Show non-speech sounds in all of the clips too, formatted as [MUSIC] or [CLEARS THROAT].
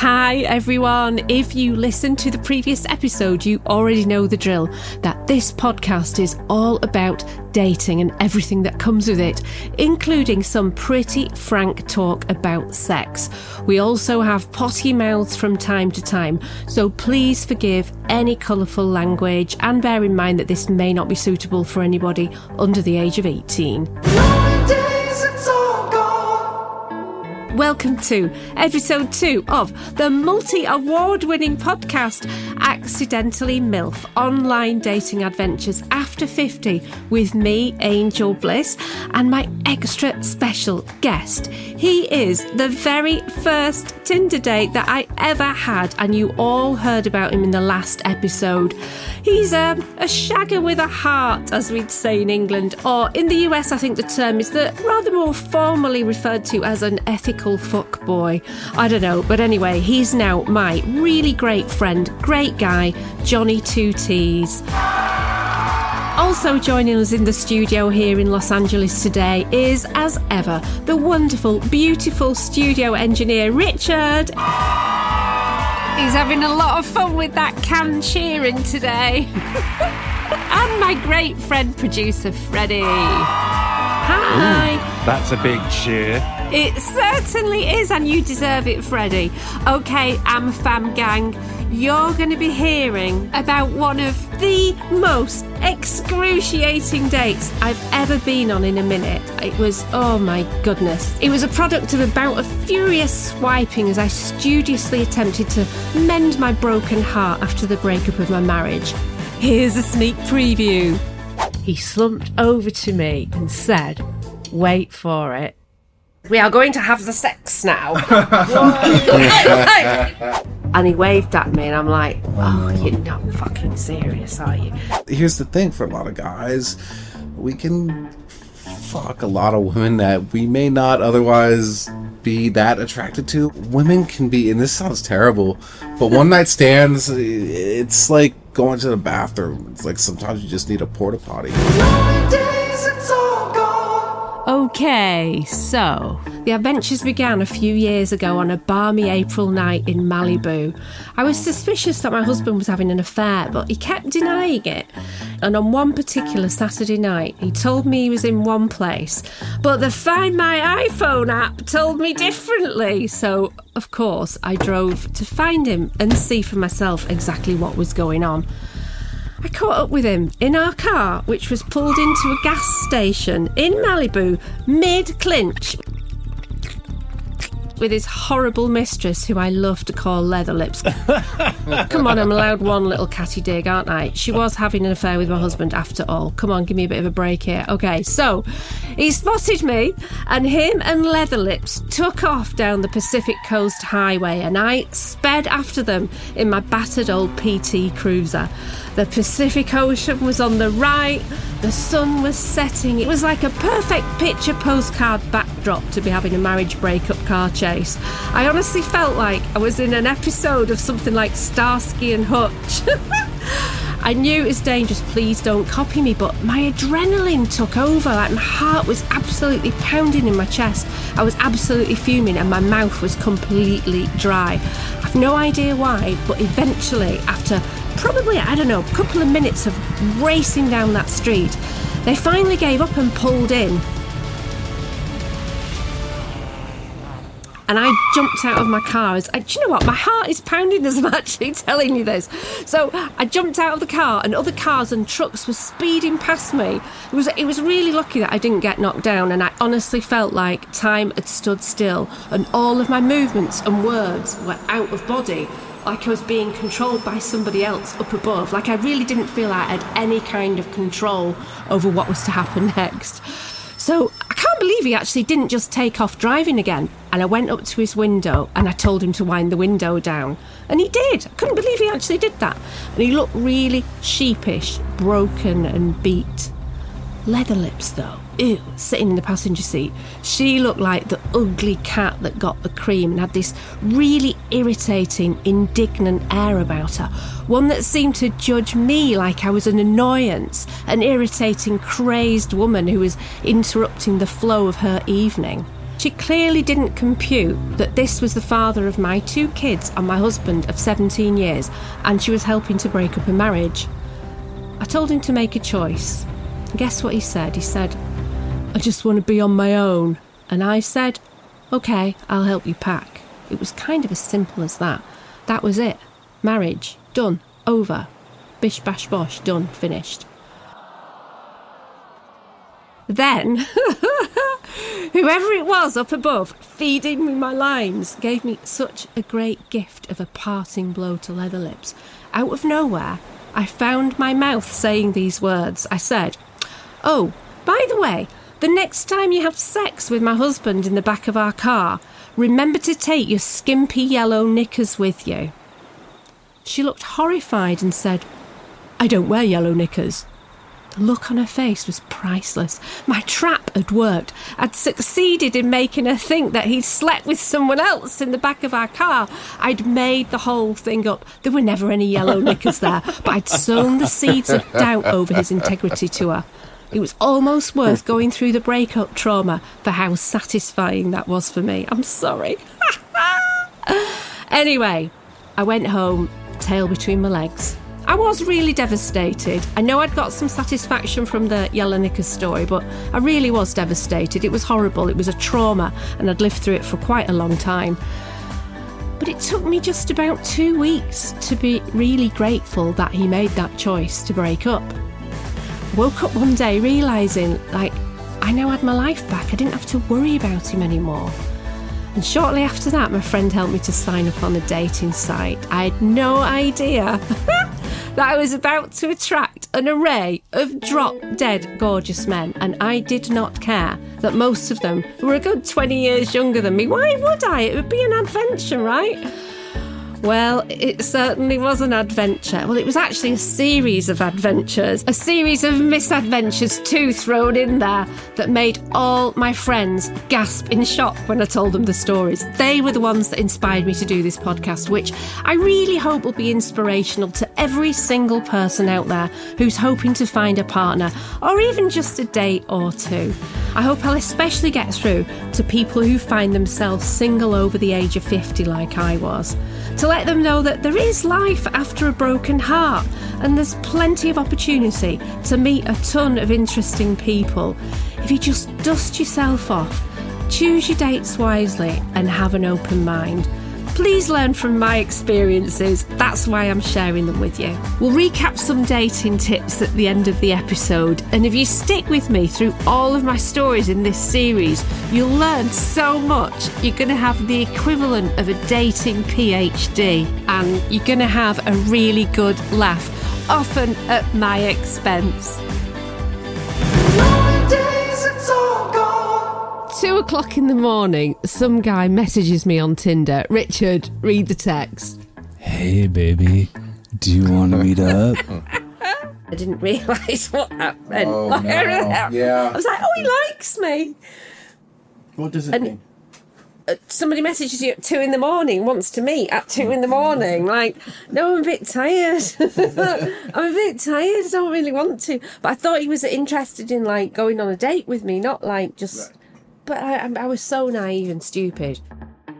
Hi, everyone. If you listened to the previous episode, you already know the drill that this podcast is all about dating and everything that comes with it, including some pretty frank talk about sex. We also have potty mouths from time to time, so please forgive any colourful language and bear in mind that this may not be suitable for anybody under the age of 18. Welcome to episode two of the multi award winning podcast, Accidentally MILF Online Dating Adventures After 50, with me, Angel Bliss, and my extra special guest. He is the very first Tinder date that I ever had, and you all heard about him in the last episode. He's a, a shagger with a heart, as we'd say in England, or in the US, I think the term is the rather more formally referred to as an ethical fuck boy. I don't know, but anyway, he's now my really great friend, great guy, Johnny Two T's. Also joining us in the studio here in Los Angeles today is, as ever, the wonderful, beautiful studio engineer, Richard. He's having a lot of fun with that can cheering today. [LAUGHS] and my great friend producer, Freddie. Hi. Ooh, that's a big cheer. It certainly is, and you deserve it, Freddie. Okay, Am Fam Gang, you're going to be hearing about one of the most excruciating dates I've ever been on in a minute. It was, oh my goodness. It was a product of a bout of furious swiping as I studiously attempted to mend my broken heart after the breakup of my marriage. Here's a sneak preview. He slumped over to me and said, Wait for it. We are going to have the sex now. [LAUGHS] [LAUGHS] and he waved at me, and I'm like, oh, you're not fucking serious, are you? Here's the thing for a lot of guys, we can fuck a lot of women that we may not otherwise be that attracted to. Women can be, and this sounds terrible, but one night [LAUGHS] stands, it's like going to the bathroom. It's like sometimes you just need a porta potty. Okay, so the adventures began a few years ago on a balmy April night in Malibu. I was suspicious that my husband was having an affair, but he kept denying it. And on one particular Saturday night, he told me he was in one place, but the Find My iPhone app told me differently. So, of course, I drove to find him and see for myself exactly what was going on. I caught up with him in our car, which was pulled into a gas station in Malibu mid clinch with his horrible mistress, who I love to call Leather Lips. [LAUGHS] Come on, I'm allowed one little catty dig, aren't I? She was having an affair with my husband after all. Come on, give me a bit of a break here. Okay, so he spotted me, and him and Leather Lips took off down the Pacific Coast Highway, and I sped after them in my battered old PT Cruiser. The Pacific Ocean was on the right, the sun was setting. It was like a perfect picture postcard backdrop to be having a marriage breakup car chase. I honestly felt like I was in an episode of something like Starsky and Hutch. [LAUGHS] I knew it was dangerous, please don't copy me, but my adrenaline took over. Like my heart was absolutely pounding in my chest. I was absolutely fuming and my mouth was completely dry. I've no idea why, but eventually, after probably, I don't know, a couple of minutes of racing down that street, they finally gave up and pulled in. And I jumped out of my car. As, do you know what? My heart is pounding as I'm [LAUGHS] actually telling you this. So I jumped out of the car, and other cars and trucks were speeding past me. It was it was really lucky that I didn't get knocked down, and I honestly felt like time had stood still, and all of my movements and words were out of body like I was being controlled by somebody else up above. Like I really didn't feel I had any kind of control over what was to happen [LAUGHS] next. So I can't believe he actually didn't just take off driving again. And I went up to his window and I told him to wind the window down. And he did. I couldn't believe he actually did that. And he looked really sheepish, broken, and beat. Leather lips, though ew, sitting in the passenger seat. She looked like the ugly cat that got the cream and had this really irritating, indignant air about her. One that seemed to judge me like I was an annoyance, an irritating, crazed woman who was interrupting the flow of her evening. She clearly didn't compute that this was the father of my two kids and my husband of 17 years, and she was helping to break up a marriage. I told him to make a choice. Guess what he said? He said, I just want to be on my own. And I said, OK, I'll help you pack. It was kind of as simple as that. That was it. Marriage. Done. Over. Bish bash bosh. Done. Finished. Then, [LAUGHS] whoever it was up above feeding me my lines gave me such a great gift of a parting blow to leather lips. Out of nowhere, I found my mouth saying these words. I said, Oh, by the way, the next time you have sex with my husband in the back of our car, remember to take your skimpy yellow knickers with you. She looked horrified and said, I don't wear yellow knickers. The look on her face was priceless. My trap had worked. I'd succeeded in making her think that he'd slept with someone else in the back of our car. I'd made the whole thing up. There were never any yellow knickers there, but I'd sown the seeds of doubt over his integrity to her. It was almost worth going through the breakup trauma for how satisfying that was for me. I'm sorry. [LAUGHS] anyway, I went home, tail between my legs. I was really devastated. I know I'd got some satisfaction from the Knickers story, but I really was devastated. It was horrible. It was a trauma, and I'd lived through it for quite a long time. But it took me just about two weeks to be really grateful that he made that choice to break up. Woke up one day realising, like, I now had my life back. I didn't have to worry about him anymore. And shortly after that, my friend helped me to sign up on a dating site. I had no idea [LAUGHS] that I was about to attract an array of drop dead gorgeous men, and I did not care that most of them were a good 20 years younger than me. Why would I? It would be an adventure, right? Well, it certainly was an adventure. Well, it was actually a series of adventures, a series of misadventures too thrown in there that made all my friends gasp in shock when I told them the stories. They were the ones that inspired me to do this podcast, which I really hope will be inspirational to every single person out there who's hoping to find a partner or even just a date or two. I hope I'll especially get through to people who find themselves single over the age of 50 like I was to let them know that there is life after a broken heart and there's plenty of opportunity to meet a ton of interesting people. If you just dust yourself off, choose your dates wisely, and have an open mind. Please learn from my experiences. That's why I'm sharing them with you. We'll recap some dating tips at the end of the episode. And if you stick with me through all of my stories in this series, you'll learn so much. You're going to have the equivalent of a dating PhD, and you're going to have a really good laugh, often at my expense. Two o'clock in the morning, some guy messages me on Tinder. Richard, read the text. Hey, baby, do you want to meet up? [LAUGHS] I didn't realise what that meant. Oh, no. Yeah. I was like, oh, he likes me. What does it And- mean? Uh, Somebody messages you at two in the morning, wants to meet at two in the morning. Like, no, I'm a bit tired. [LAUGHS] I'm a bit tired. I don't really want to. But I thought he was interested in like going on a date with me, not like just. But I, I was so naive and stupid.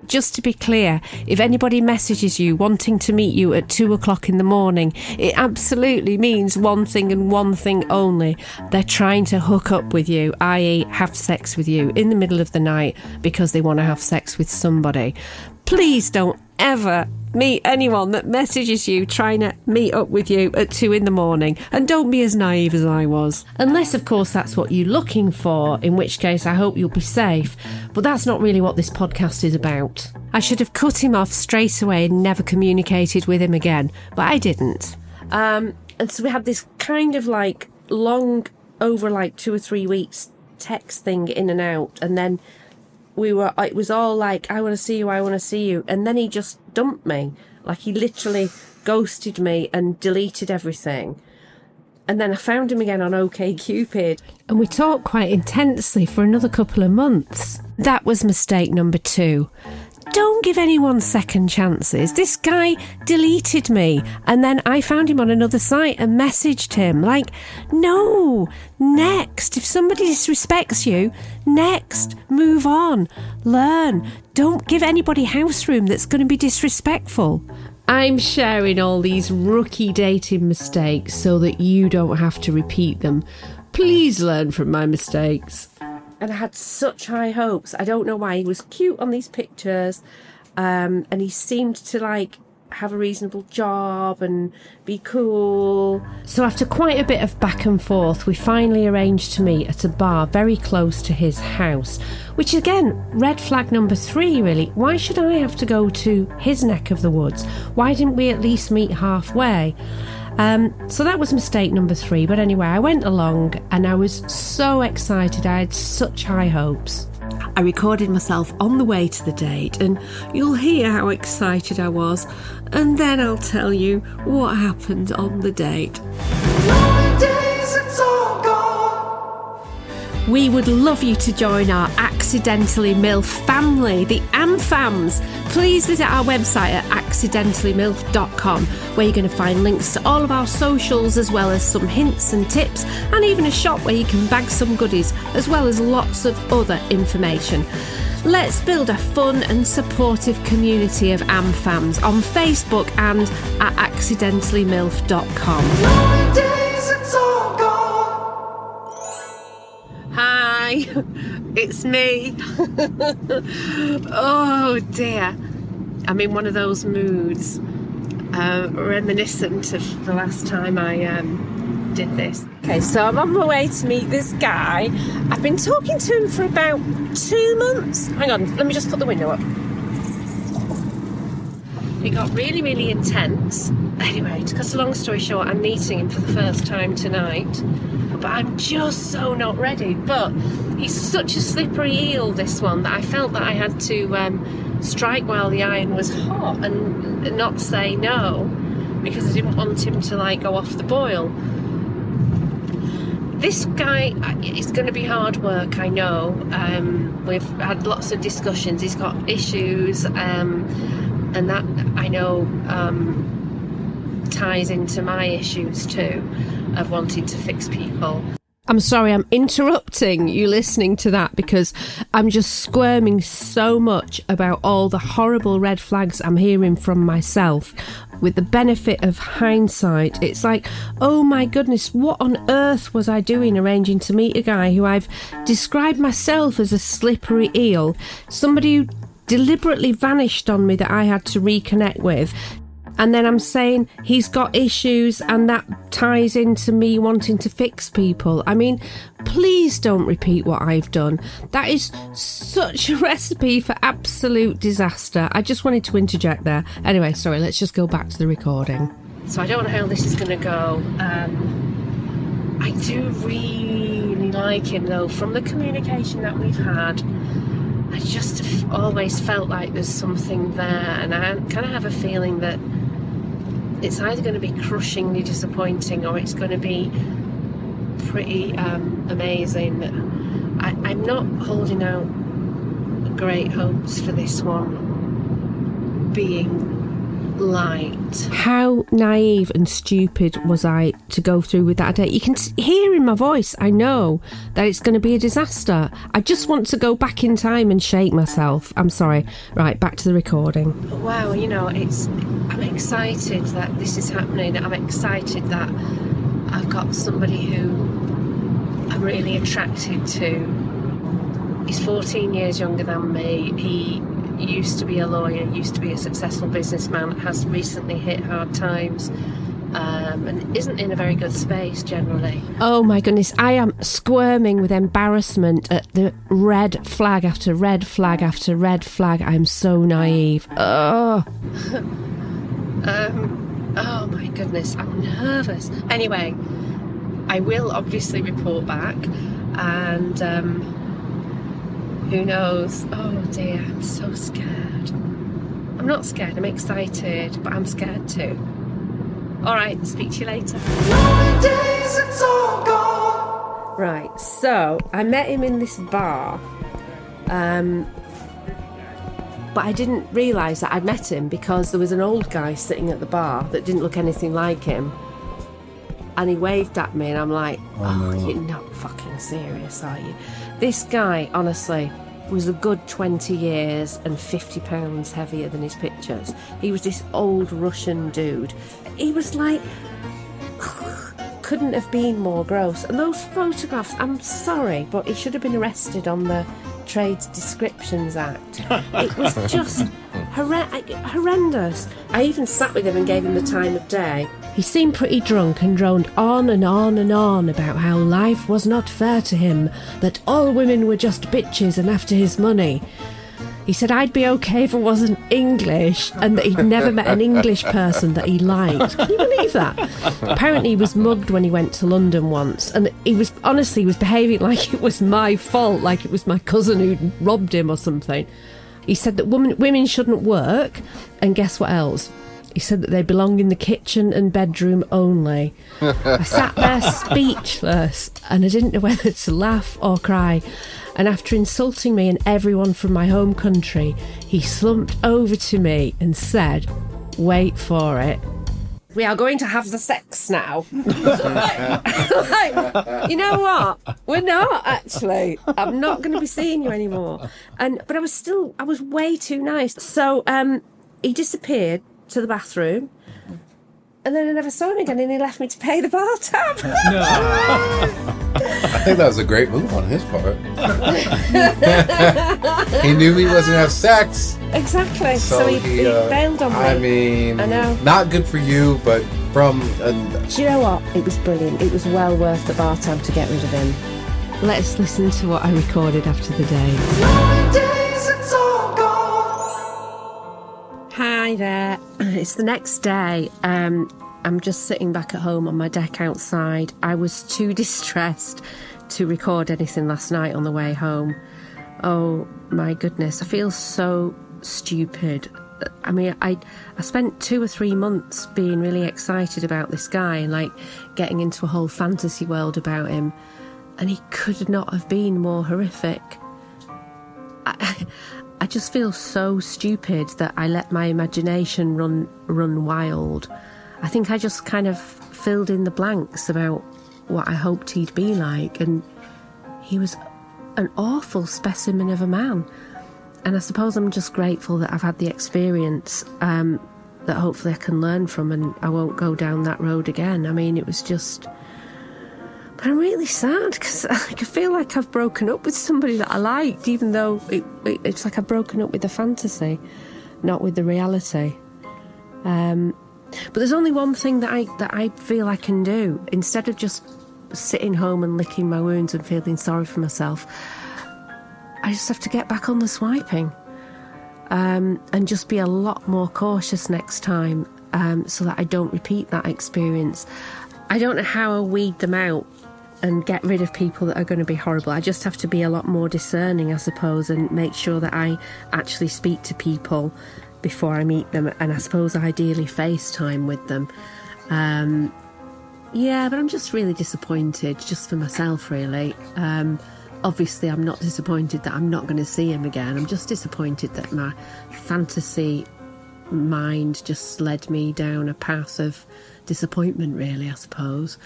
Just to be clear, if anybody messages you wanting to meet you at two o'clock in the morning, it absolutely means one thing and one thing only. They're trying to hook up with you, i.e., have sex with you in the middle of the night because they want to have sex with somebody. Please don't ever meet anyone that messages you trying to meet up with you at two in the morning. And don't be as naive as I was. Unless, of course, that's what you're looking for, in which case I hope you'll be safe. But that's not really what this podcast is about. I should have cut him off straight away and never communicated with him again, but I didn't. Um, and so we had this kind of like long, over like two or three weeks text thing in and out, and then we were it was all like i want to see you i want to see you and then he just dumped me. Like he literally ghosted me and deleted everything. And then i found him again on OkCupid. And we talked quite intensely for another couple of months. That was mistake number two don't give anyone second chances. This guy deleted me and then I found him on another site and messaged him. Like, no, next. If somebody disrespects you, next. Move on. Learn. Don't give anybody house room that's going to be disrespectful. I'm sharing all these rookie dating mistakes so that you don't have to repeat them. Please learn from my mistakes and I had such high hopes. I don't know why. He was cute on these pictures, um, and he seemed to like have a reasonable job and be cool. So, after quite a bit of back and forth, we finally arranged to meet at a bar very close to his house, which again, red flag number three, really. Why should I have to go to his neck of the woods? Why didn't we at least meet halfway? Um, so that was mistake number three. But anyway, I went along and I was so excited. I had such high hopes. I recorded myself on the way to the date, and you'll hear how excited I was. And then I'll tell you what happened on the date. We would love you to join our Accidentally MILF family, the AmFams. Please visit our website at accidentallymilf.com, where you're going to find links to all of our socials, as well as some hints and tips, and even a shop where you can bag some goodies, as well as lots of other information. Let's build a fun and supportive community of AmFams on Facebook and at accidentallymilf.com. Hi, it's me. [LAUGHS] oh dear. I'm in one of those moods, uh, reminiscent of the last time I um, did this. Okay, so I'm on my way to meet this guy. I've been talking to him for about two months. Hang on, let me just put the window up. It got really, really intense. Anyway, to cut a long story short, I'm meeting him for the first time tonight but I'm just so not ready. But he's such a slippery eel, this one, that I felt that I had to um, strike while the iron was hot and not say no because I didn't want him to like go off the boil. This guy is going to be hard work, I know. Um, we've had lots of discussions. He's got issues, um, and that I know um, ties into my issues too of wanting to fix people. I'm sorry, I'm interrupting you listening to that because I'm just squirming so much about all the horrible red flags I'm hearing from myself. With the benefit of hindsight, it's like, oh my goodness, what on earth was I doing arranging to meet a guy who I've described myself as a slippery eel? Somebody who deliberately vanished on me that I had to reconnect with and then I'm saying he's got issues and that ties into me wanting to fix people. I mean, please don't repeat what I've done. That is such a [LAUGHS] recipe for absolute disaster. I just wanted to interject there. Anyway, sorry, let's just go back to the recording. So I don't know how this is going to go. Um, I do really like him though, from the communication that we've had. I just always felt like there's something there, and I kind of have a feeling that it's either going to be crushingly disappointing or it's going to be pretty um, amazing. I, I'm not holding out great hopes for this one being light. How naive and stupid was I to go through with that date? You can hear in my voice, I know that it's going to be a disaster. I just want to go back in time and shake myself. I'm sorry. Right, back to the recording. Wow, you know, it's. I'm excited that this is happening. I'm excited that I've got somebody who I'm really attracted to. He's 14 years younger than me. He used to be a lawyer, used to be a successful businessman, has recently hit hard times. Um, and isn't in a very good space generally. Oh my goodness, I am squirming with embarrassment at the red flag after red flag after red flag. I'm so naive. Oh. [LAUGHS] um, oh my goodness, I'm nervous. Anyway, I will obviously report back and. Um, who knows? Oh dear, I'm so scared. I'm not scared, I'm excited, but I'm scared too. Alright, speak to you later. Right, so I met him in this bar. Um, But I didn't realise that I'd met him because there was an old guy sitting at the bar that didn't look anything like him. And he waved at me, and I'm like, oh, you're not fucking serious, are you? This guy, honestly, was a good 20 years and 50 pounds heavier than his pictures. He was this old Russian dude. He was like, [SIGHS] couldn't have been more gross. And those photographs, I'm sorry, but he should have been arrested on the Trade Descriptions Act. [LAUGHS] It was just horre- horrendous. I even sat with him and gave him the time of day. He seemed pretty drunk and droned on and on and on about how life was not fair to him, that all women were just bitches and after his money. He said I'd be okay if I wasn't English and that he'd never met an English person that he liked. Can you believe that? Apparently he was mugged when he went to London once and he was honestly he was behaving [LAUGHS] like it was my fault, like it was my cousin who'd robbed him or something. He said that women women shouldn't work and guess what else? He said that they belong in the kitchen and bedroom only. I sat there [LAUGHS] speechless and I didn't know whether to laugh or cry. And after insulting me and everyone from my home country, he slumped over to me and said, Wait for it. We are going to have the sex now. [LAUGHS] like, you know what? We're not actually. I'm not going to be seeing you anymore. And but I was still, I was way too nice. So um, he disappeared to the bathroom. And then I never saw him again, and he left me to pay the bar tab. [LAUGHS] No. I think that was a great move on his part. [LAUGHS] he knew he wasn't have sex, exactly. So, he, he, uh, bailed on me. I mean, I know. not good for you, but from uh, Do you know what? It was brilliant. It was well worth the bar tab to get rid of him. Let's listen to what I recorded after the day. Hi there. [CLEARS THROAT] It's the next day. Um, I'm just sitting back at home on my deck outside. I was too [LAUGHS] distressed to record anything last night on the way home. Oh my goodness, I feel so stupid. I mean, I I spent two or three months being really excited about this guy and like getting into a whole fantasy world about him, and he could not have been more horrific. I, I just feel so stupid that I let my imagination run run wild. I think I just kind of filled in the blanks about what I hoped he'd be like, and he was an awful specimen of a man. And I suppose I'm just grateful that I've had the experience um, that hopefully I can learn from, and I won't go down that road again. I mean, it was just. But I'm really sad because [LAUGHS] I feel like I've broken up with somebody that I liked, even though it, it, it's like I've broken up with the fantasy, not with the reality. Um, but there's only one thing that I that I feel I can do instead of just sitting home and licking my wounds and feeling sorry for myself. I just have to get back on the swiping um, and just be a lot more cautious next time um, so that I don't repeat that experience. I don't know how I'll weed them out and get rid of people that are going to be horrible. I just have to be a lot more discerning, I suppose, and make sure that I actually speak to people before I meet them, and I suppose ideally FaceTime with them. Um, yeah, but I'm just really disappointed, just for myself, really. Um, obviously, I'm not disappointed that I'm not going to see him again. I'm just disappointed that my fantasy mind just led me down a path of disappointment, really, I suppose.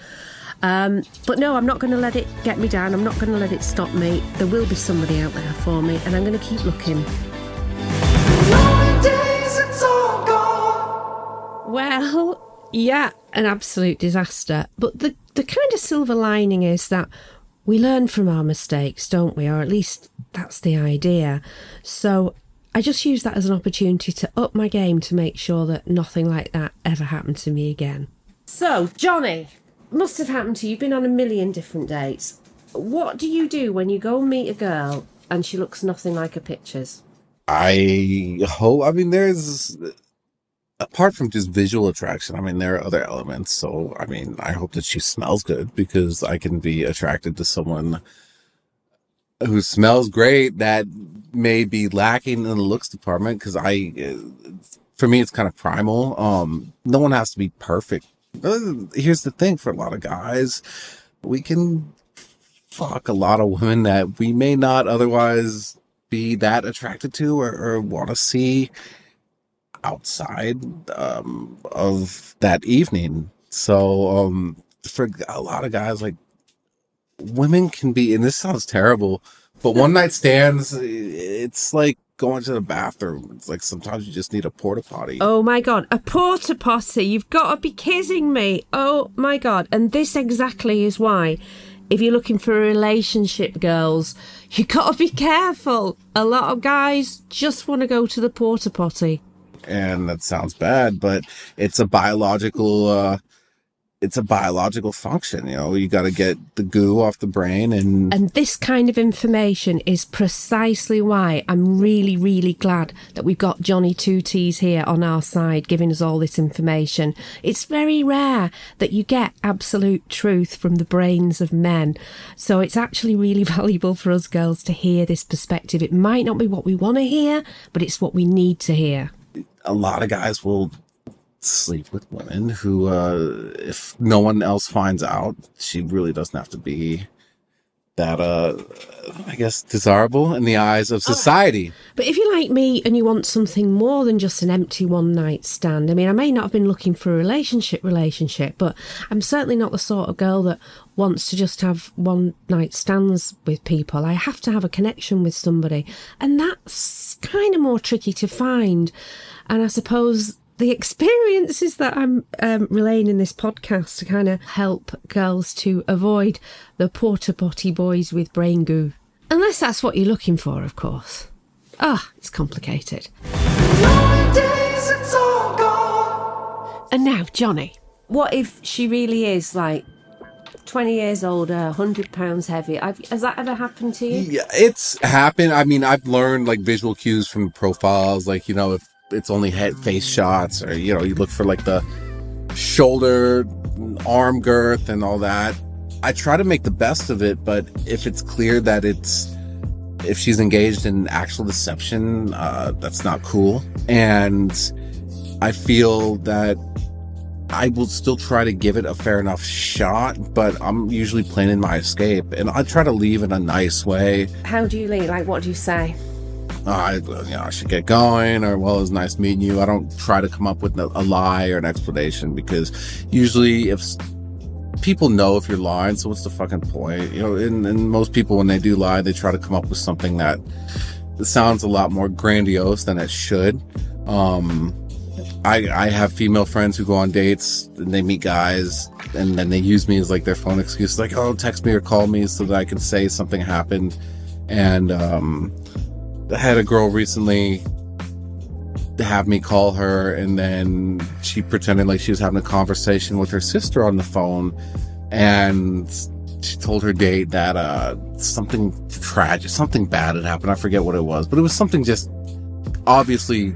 Um, but no, I'm not going to let it get me down. I'm not going to let it stop me. There will be somebody out there for me, and I'm going to keep looking. Well, yeah, an absolute disaster. But the, the kind of silver lining is that we learn from our mistakes, don't we? Or at least that's the idea. So I just use that as an opportunity to up my game to make sure that nothing like that ever happened to me again. So, Johnny, must have happened to you. You've been on a million different dates. What do you do when you go and meet a girl and she looks nothing like her pictures? I hope. I mean, there's apart from just visual attraction. I mean, there are other elements. So, I mean, I hope that she smells good because I can be attracted to someone who smells great that may be lacking in the looks department. Because I, for me, it's kind of primal. Um, no one has to be perfect. Here's the thing: for a lot of guys, we can fuck a lot of women that we may not otherwise be that attracted to or, or want to see outside um, of that evening. So um, for a lot of guys, like women can be, and this sounds terrible, but one night stands, it's like going to the bathroom. It's like sometimes you just need a porta potty. Oh my god, a porta potty. You've got to be kidding me. Oh my god. And this exactly is why if you're looking for a relationship, girls, [LAUGHS] you got to be careful. A lot of guys just want to go to the porta potty. And that sounds bad, but it's a biological uh it's a biological function. You know, you got to get the goo off the brain and. And this kind of information is precisely why I'm really, really glad that we've got Johnny Two T's here on our side giving us all this information. It's very rare that you get absolute truth from the brains of men. So it's actually really [LAUGHS] valuable for us girls to hear this perspective. It might not be what we want to hear, but it's what we need to hear. A lot of guys will sleep with women who, uh, if no one else finds out, she really doesn't have to be that, uh, I guess, desirable in the eyes of society. But if you're like me and you want something more than just an empty one night stand, I mean, I may not have been looking for a relationship, relationship, but I'm certainly not the sort of girl that wants to just have one night stands with people. I have to have a connection with somebody, and that's kind of more tricky to find. And I suppose the experiences that I'm um, relaying in this podcast to kind of help girls to avoid the porta potty boys with brain goo. Unless that's what you're looking for, of course. Ah, it's complicated. And now, Johnny, what if she really is like 20 years older, 100 pounds heavy? I've, has that ever happened to you? Yeah, it's happened. I mean, I've learned like visual cues from profiles, like, you know, if it's only head face shots or you know you look for like the shoulder arm girth and all that i try to make the best of it but if it's clear that it's if she's engaged in actual deception uh, that's not cool and i feel that i will still try to give it a fair enough shot but i'm usually planning my escape and i try to leave in a nice way How do you leave? Like, what do you say? I, you know, I should get going, or well, it was nice meeting you. I don't try to come up with a, a lie or an explanation because usually if people know if you're lying, so what's the fucking point? You know, and, and most people when they do lie, they try to come up with something that sounds a lot more grandiose than it should. Um, I, I have female friends who go on dates and they meet guys and then they use me as like their phone excuse, like, oh, text me or call me so that I can say something happened. And, um, I had a girl recently have me call her and then she pretended like she was having a conversation with her sister on the phone and she told her date that uh something tragic something bad had happened i forget what it was but it was something just obviously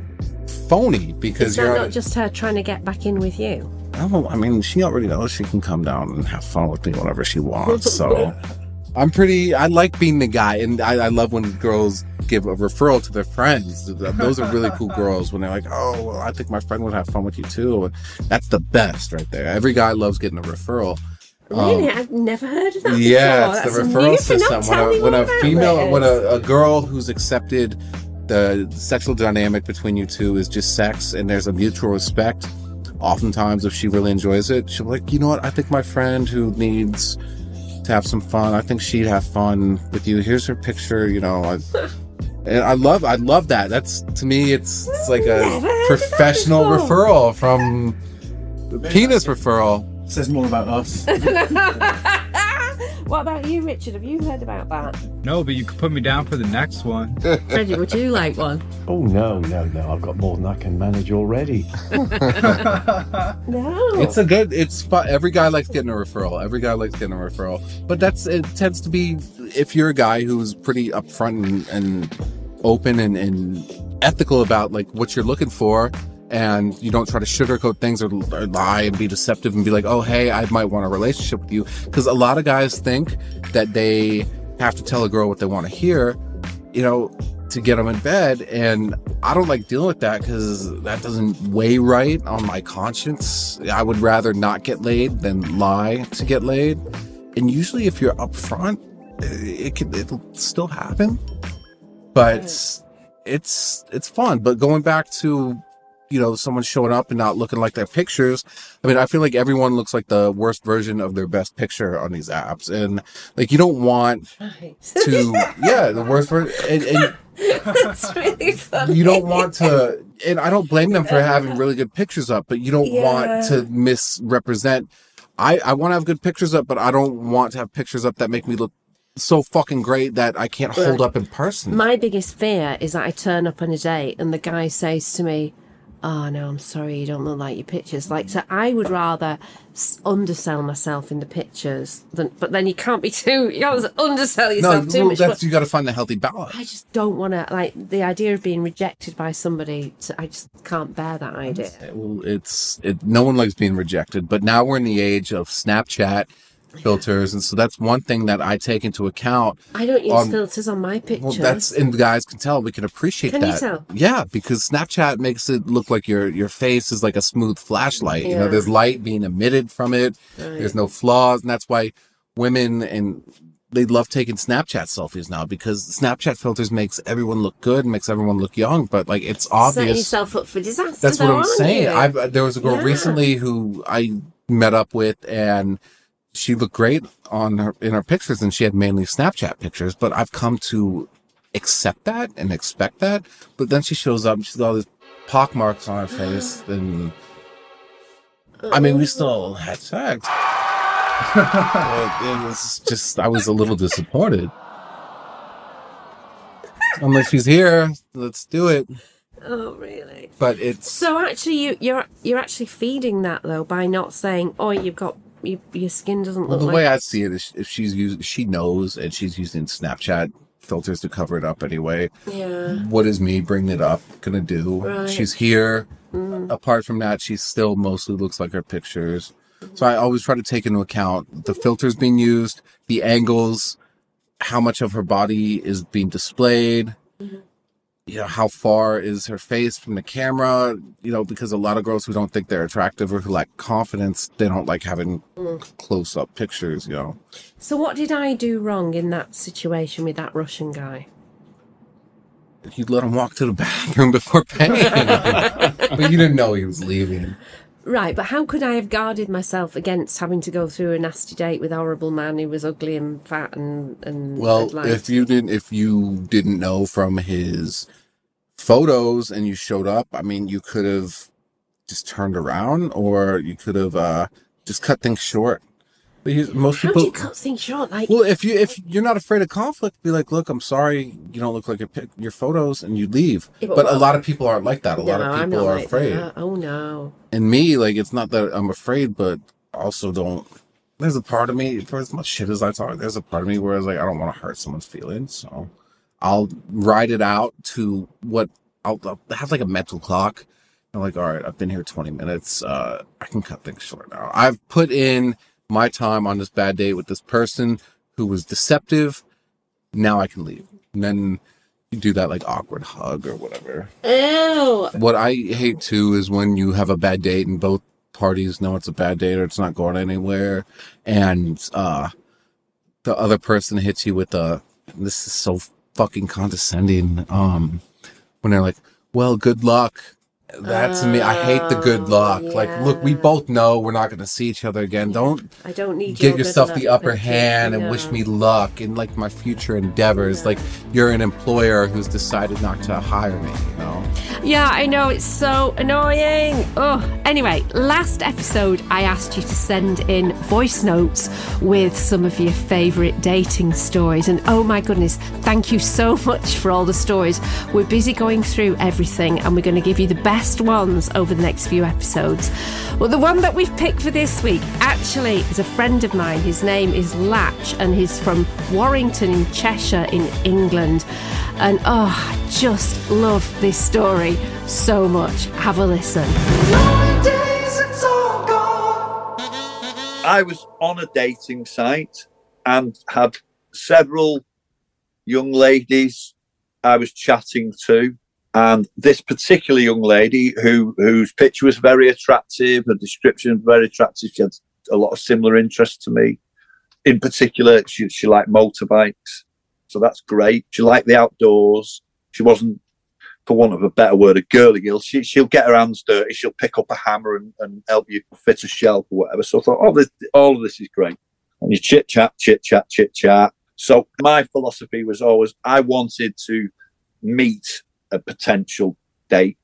phony because Is that you're not just her trying to get back in with you? Oh, I mean, she already knows she can come down and have fun with me whenever she wants. So [LAUGHS] I'm pretty, I like being the guy. And I, I love when girls give a referral to their friends. Those are really cool [LAUGHS] girls when they're like, oh, well, I think my friend would have fun with you too. That's the best right there. Every guy loves getting a referral. Really? I've never heard of that Um, Yeah, before. it's the referral system. When a, when a female, when a, a girl who's accepted the sexual dynamic between you two is just sex and there's a mutual respect, oftentimes if she really enjoys it, she'll be like, you know what, I think my friend who needs to have some fun, I think she'd have fun with you. Here's her picture, you know. I, and I love, I love that. That's to me, it's, it's like a heard of that professional referral from penis referral. Says more about us. [LAUGHS] what about you, Richard? Have you heard about that? No, but you could put me down for the next one. [LAUGHS] Freddie, would you like one? Oh no, no, no! I've got more than I can manage already. [LAUGHS] [LAUGHS] No. It's a good. It's fun. Every guy likes getting a referral. Every guy likes getting a referral. But that's it tends to be if you're a guy who's pretty upfront and, and open and, and ethical about like what you're looking for, and you don't try to sugarcoat things or, or lie and be deceptive and be like, oh hey, I might want a relationship with you. Because a lot of guys think that they have to tell a girl what they want to hear. You know, to get them in bed and i don't like dealing with that because that doesn't weigh right on my conscience i would rather not get laid than lie to get laid and usually if you're upfront eh, it can it'll still happen but it's it's fun. But going back to you know someone showing up and not looking like their pictures. I mean, I feel like everyone looks like the worst version of their best picture on these apps, and like you don't want to yeah the worst version. And, and That's really funny. you don't want to and i don't blame them for having really good pictures up but you don't want to misrepresent i i want to have good pictures up but i don't want to have pictures up that make me look so fucking great that i can't hold up in person My biggest fear is that I turn up on a date and the guy says to me, "Oh no, I'm sorry, you don't look like your pictures." Like, so I would rather undersell myself in the pictures than. But then you can't be [LAUGHS] too. You can't undersell no yourself too well, much. that's you got to find a healthy balance I just don't want to like the idea of being rejected by somebody. To, I just can't bear that idea. well it's it no one likes being rejected but now we're in the age of snapchat filters and so that's one thing that i take into account I don't use Um, filters on my pictures. Well, that's and guys can tell. We can appreciate Can you tell? Yeah, because Snapchat makes it look like your your face is like a smooth flashlight. You know, there's light being emitted from it. There's no flaws, and that's why women and they love taking Snapchat selfies now because Snapchat filters makes everyone look good and makes everyone look young. But like it's obvious. yourself up for disaster. That's what I'm saying. you? I've there was a girl Yeah. recently who I met up with and she looked great on her in her pictures and she had mainly Snapchat pictures, but I've come to accept that and expect that. But then she shows up and she's got all these pock marks on her face and I mean we still had sex. But it was just I was a little disappointed. I'm like, she's here, let's do it. Oh, really? But it's So actually, you, you're you're actually feeding that though by not saying, "Oh, you've got you, your skin doesn't Well, look the like." way I see it is, if she's using, she knows, and she's using Snapchat filters to cover it up anyway. yeah. What is me bringing it up gonna do? Right. Mm. She's here. Apart from that, she still mostly looks like her pictures. So I always try to take into account the filters being used, the angles, how much of her body is being displayed. Mm-hmm. You know, how far is her face from the camera? You know, because a lot of girls who don't think they're attractive or who lack confidence, they don't like having Mm. close up pictures, you know. So what did I do wrong in that situation with that Russian guy? you let him walk to the bathroom before paying. [LAUGHS] but you didn't know he was leaving. Right, but how could I have guarded myself against having to go through a nasty date with a horrible man who was ugly and fat and and Well, if you didn't, if you didn't know from his photos and you showed up, I mean, you could have just turned around, or you could have uh, just cut things short. He's, most how people. do you cut things short? Like, well, if you if you're not afraid of conflict, be like, look, I'm sorry, you don't look like your pic- your photos, and you leave. Yeah, but but a lot of people aren't like that. A lot of people are like afraid. that. Oh no. and me, like, it's not that I'm afraid, but also don't. There's a part of me, for as much shit as I talk, there's a part of me where it's like, I don't want to hurt someone's feelings. So I'll ride it out to what I'll, I'll have like a mental clock. I'm like, all right, I've been here 20 minutes. Uh, I can cut things short now. I've put in my time on this bad date with this person who was deceptive. Now I can leave. And then you do that like awkward hug or whatever. Ew. What I hate too is when you have a bad date and both parties know it's a bad date or it's not going anywhere, and uh, the other person hits you with a. This is so fucking condescending. Um, when they're like, "Well, good luck." That's me. I hate the good oh, luck. Like, look, we both know we're not going to see each other again. Don't I don't need your give good yourself the upper hand and wish me luck in like my future endeavors. Like you're an employer who's decided not to hire me. You know. Yeah, I know it's so annoying. Oh, anyway, last episode I asked you to send in voice notes with some of your favourite dating stories, and oh my goodness, thank you so much for all the stories. We're busy going through everything, and we're going to give you the best ones over the next few episodes. Well, the one that we've picked for this week actually is a friend of mine. His name is Latch, and he's from Warrington in Cheshire in England. And oh, I just love this story so much. Have a listen. I was on a dating site and had several young ladies I was chatting to. And this particular young lady, who whose picture was very attractive, her description was very attractive, she had a lot of similar interests to me. In particular, she, she liked motorbikes. so that's great. She liked the outdoors. She wasn't, for want of a better word, a girly girl. She, she'll get her hands dirty. She'll pick up a hammer and, and help you fit a shelf or whatever. So I thought, oh, this, all of this is great. And you chit chat, chit chat, chit chat. So my philosophy was always I wanted to meet a potential date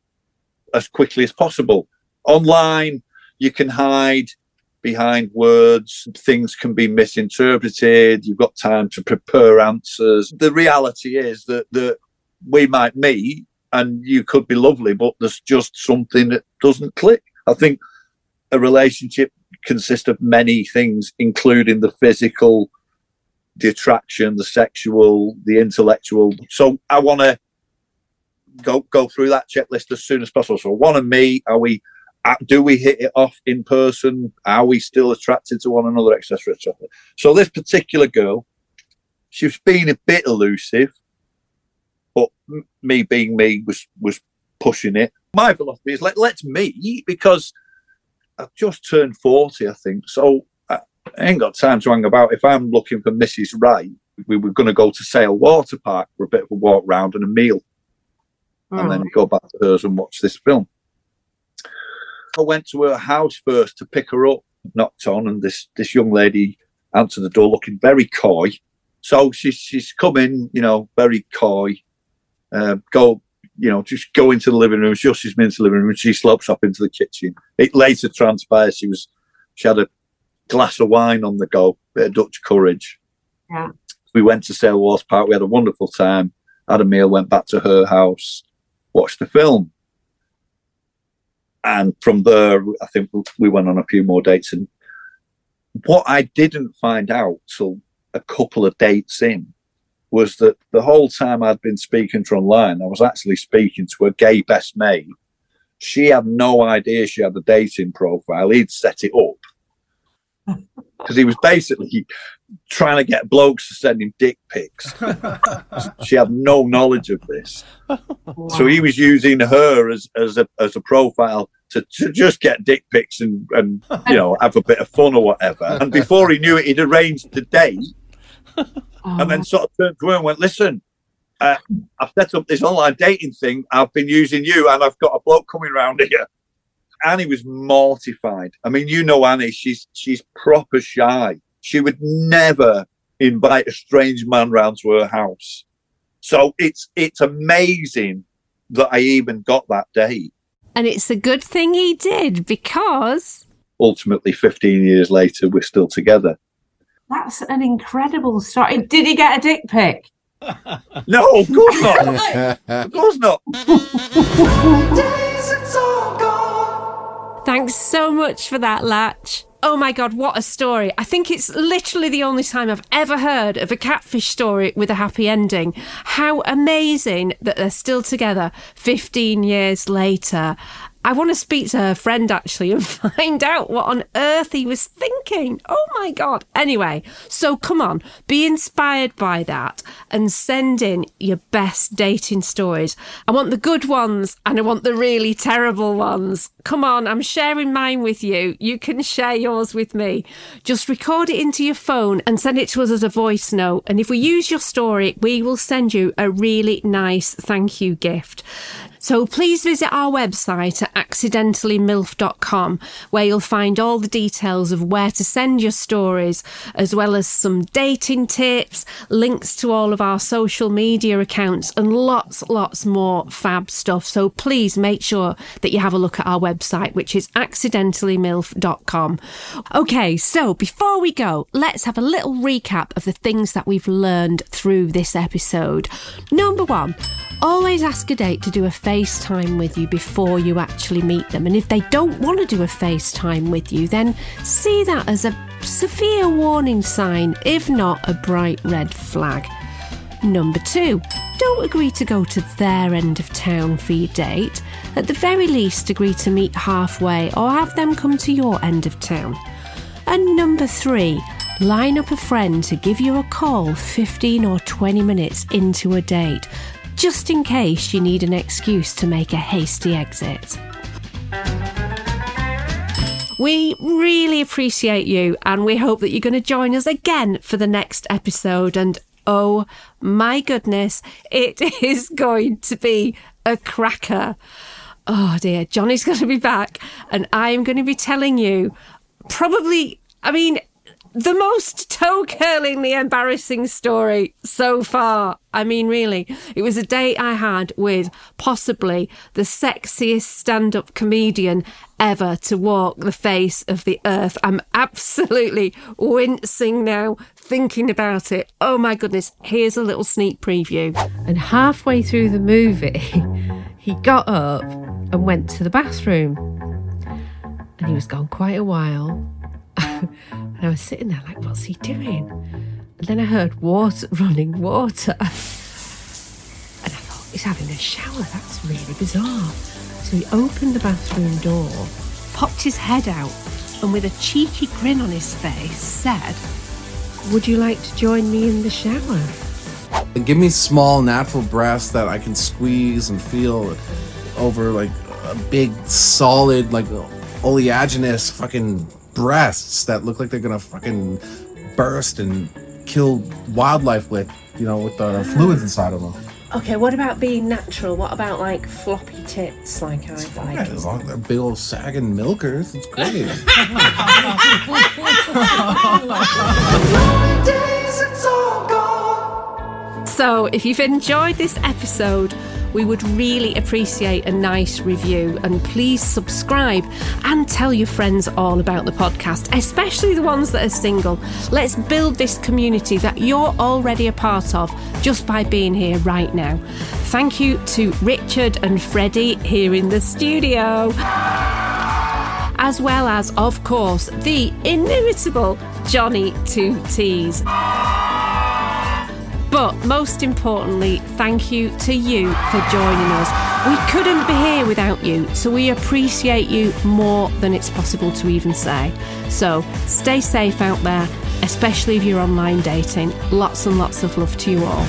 as quickly as possible. Online, you can hide behind words, things can be misinterpreted, you've got time to prepare answers. The reality is that, that we might meet and you could be lovely, but there's just something that doesn't click. I think a relationship consists of many things, including the physical, the attraction, the sexual, the intellectual. So I want to go go through that checklist as soon as possible. So one and me, are we? uh, Do we hit it off in person? Are we still attracted to one another, etc., etc. So this particular girl, she's been a bit elusive, but me being me was was pushing it. My philosophy is let let's meet because I've just turned forty, I think. So I I ain't got time to hang about. If I'm looking for Mrs. Right, we were going to go to Sale Water Park for a bit of a walk round and a meal and then go back to hers and watch this film. I went to her house first to pick her up, knocked on, and this this young lady answered the door looking very coy. So she's she's come in, you know, very coy. Uh, go, you know, just go into the living room. She ushers me into the living room she slopes up into the kitchen. It later transpires she was she had a glass of wine on the go, bit of Dutch courage. Yeah. We went to Sale Water Park. We had a wonderful time. Had a meal. Went back to her house watched the film. And from there, I think we went on a few more dates. And what I didn't find out till a couple of dates in was that the whole time I'd been speaking to online, I was actually speaking to a gay best mate. She had no idea she had a dating profile. He'd set it up because he was basically trying to get blokes to send him dick pics. [LAUGHS] she had no knowledge of this. So he was using her as, as a as a profile to, to just get dick pics and, and you know have a bit of fun or whatever. And before he knew it, he'd arranged the date and then sort of turned to her and went, "Listen, uh, I've set up this online dating thing. I've been using you, and I've got a bloke coming round here." Annie was mortified. I mean, you know Annie; she's she's proper shy. She would never invite a strange man round to her house. So it's it's amazing that I even got that date. And it's a good thing he did because Ultimately, 15 years later, we're still together. That's an incredible story. Did he get a dick pic? [LAUGHS] No, of course not. [LAUGHS] of course not. [LAUGHS] Thanks so much for that, Latch. Oh my god, what a story. I think it's literally the only time I've ever heard of a catfish story with a happy ending. How amazing that they're still together 15 years later. I want to speak to her friend actually and [LAUGHS] find out what on earth he was thinking. Oh my God. Anyway, so come on, be inspired by that and send in your best dating stories. I want the good ones and I want the really terrible ones. Come on, I'm sharing mine with you. You can share yours with me. Just record it into your phone and send it to us as a voice note. And if we use your story, we will send you a really nice thank you gift. So please visit our website at accidentallymilf.com where you'll find all the details of where to send your stories, as well as some dating tips, links to all of our social media accounts, and lots, lots more fab stuff. So please make sure that you have a look at our website, which is accidentallymilf.com. Okay, so before we go, let's have a little recap of the things that we've learned through this episode. Number one, always ask a date to do a FaceTime with you before you actually meet them. And if they don't want to do a FaceTime with you, then see that as a severe warning sign, if not a bright red flag. Number two, don't agree to go to their end of town for your date. At the very least, agree to meet halfway or have them come to your end of town. And number three, line up a friend to give you a call 15 or 20 minutes into a date, just in case you need an excuse to make a hasty exit. We really appreciate you and we hope that you're going to join us again for the next episode. And oh my goodness, it [LAUGHS] is going to be a cracker. Oh dear, Johnny's [LAUGHS] going to be back, and I'm going to be telling you probably, I mean, the most toe curlingly embarrassing story so far. I mean, really, it was a date I had with possibly the sexiest stand up comedian ever to walk the face of the earth. I'm absolutely wincing now thinking about it. Oh my goodness, here's a little sneak preview. And halfway through the movie, [LAUGHS] he got up and went to the bathroom. And he was gone quite a while. [LAUGHS] and I was sitting there like, what's he doing? And then I heard water [LAUGHS] running water. And I thought, he's having a shower. That's really bizarre. So he opened the bathroom door, popped his head out, and with a cheeky grin on his face said, Would you like to join me in the shower? Give me small natural breasts that I can squeeze and feel over like a big solid like oleaginous fucking breasts that look like they're gonna fucking burst and kill wildlife with you know with the fluids inside of them. Okay, what about being natural? What about like floppy tits like I Yeah, like? as long as they're big old sagging milkers, it's great. [LAUGHS] So, if you've enjoyed this episode, we would really appreciate a nice review and please subscribe and tell your friends all about the podcast, especially the ones that are single. Let's build this community that you're already a part of just by being here right now. Thank you to Richard and Freddie here in the studio. As well as, of course, the inimitable Johnny Two T's. But most importantly, thank you to you for joining us. We couldn't be here without you, so we appreciate you more than it's possible to even say. So stay safe out there, especially if you're online dating. Lots and lots of love to you all.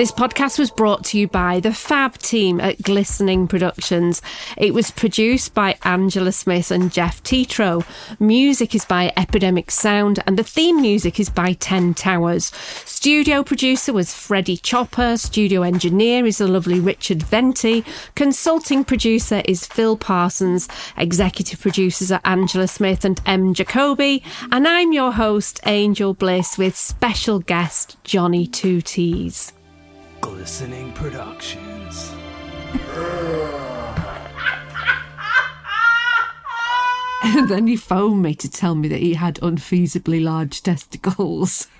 This podcast was brought to you by the Fab team at Glistening Productions. It was produced by Angela Smith and Jeff Tetro. Music is by Epidemic Sound, and the theme music is by Ten Towers. Studio producer was Freddie Chopper. Studio engineer is the lovely Richard Venti. Consulting producer is Phil Parsons. Executive producers are Angela Smith and M. Jacoby. And I'm your host, Angel Bliss, with special guest Johnny Two T's. Glistening Productions. [LAUGHS] And then he phoned me to tell me that he had unfeasibly large testicles. [LAUGHS]